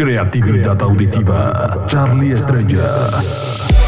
Creatividad auditiva. Charlie Estrella.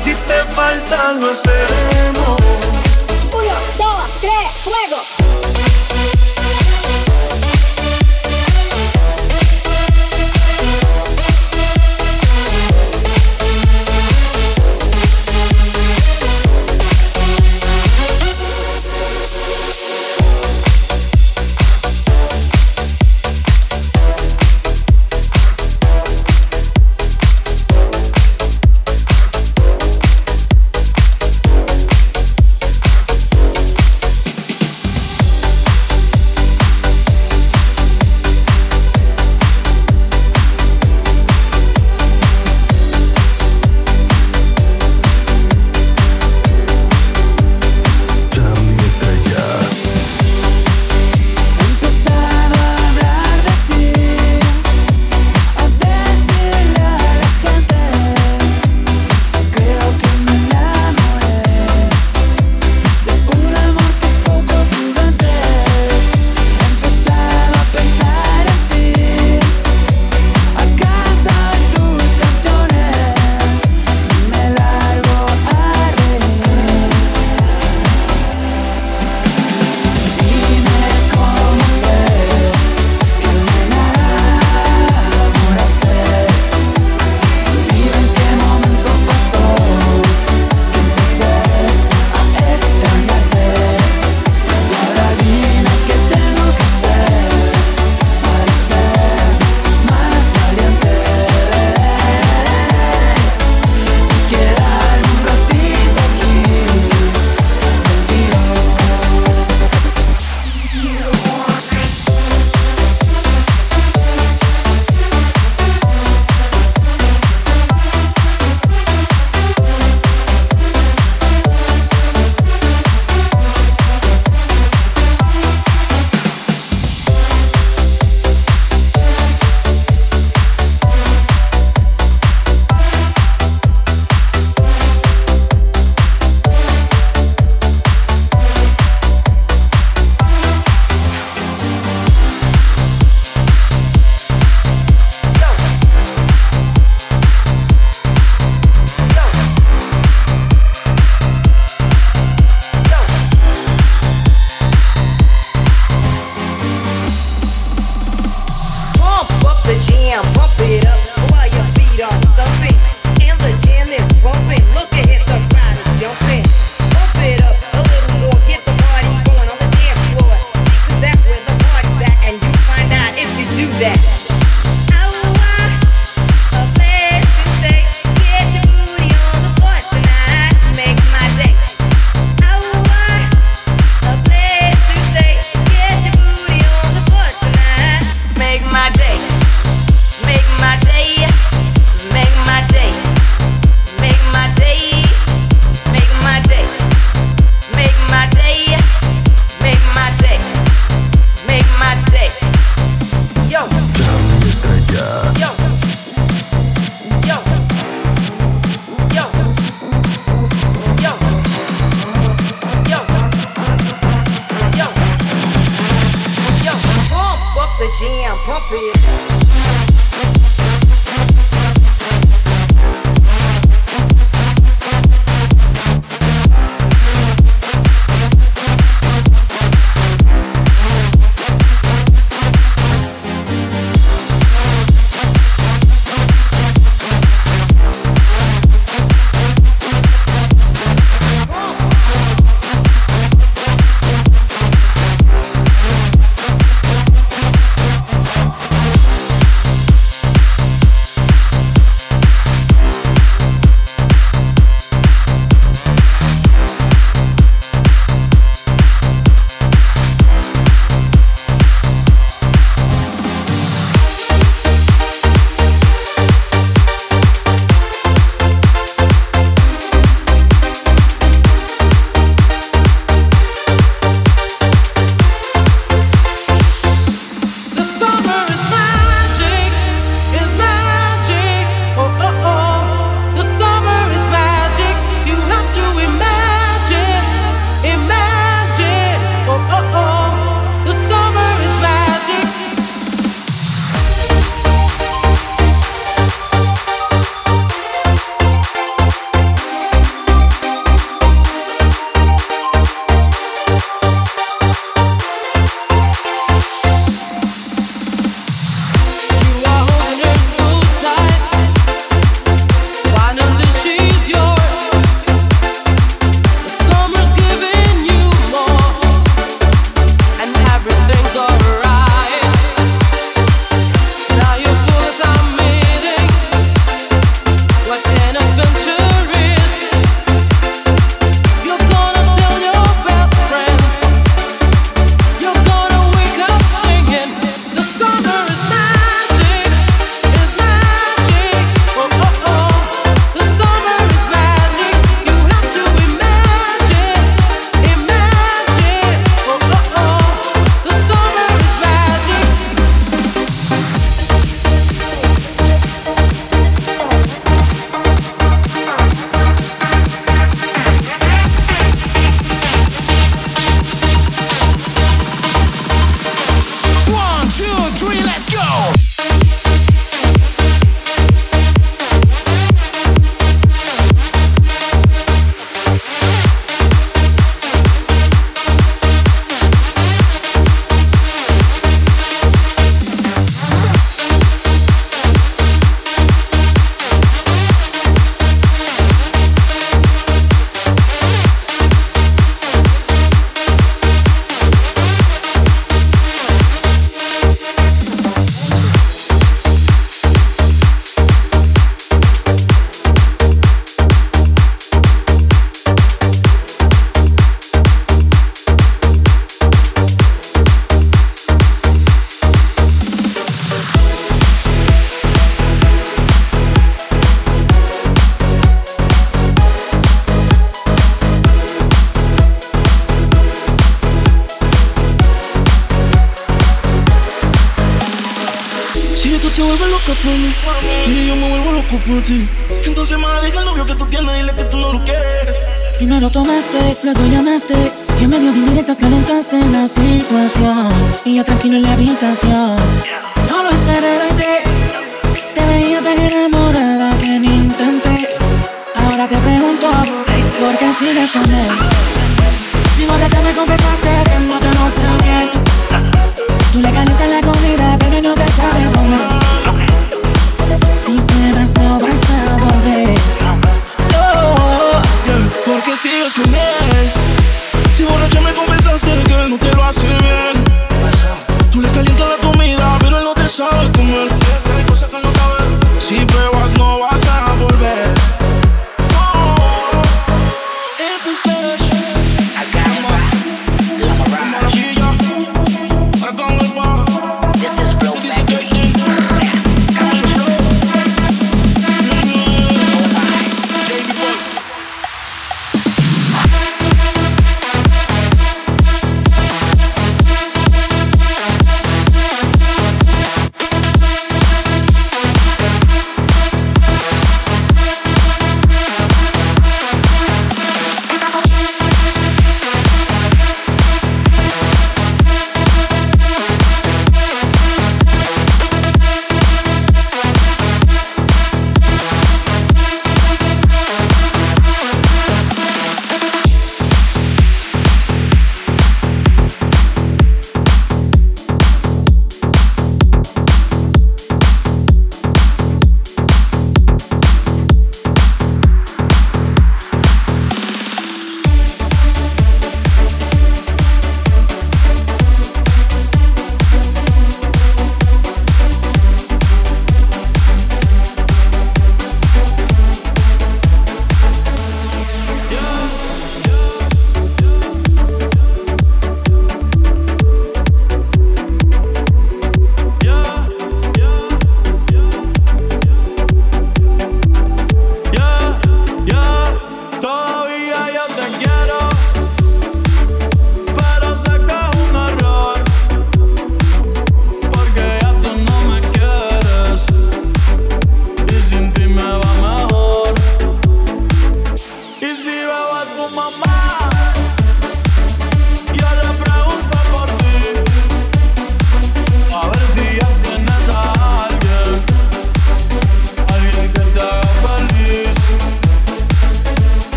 Si te falta, lo hacemos. Uno, dos, tres, fuego. equality.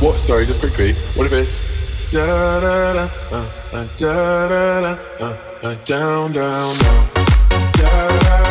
What? Sorry, just quickly. What if it's da da da da uh, uh, da da da da down down down da da da.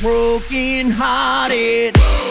broken hearted.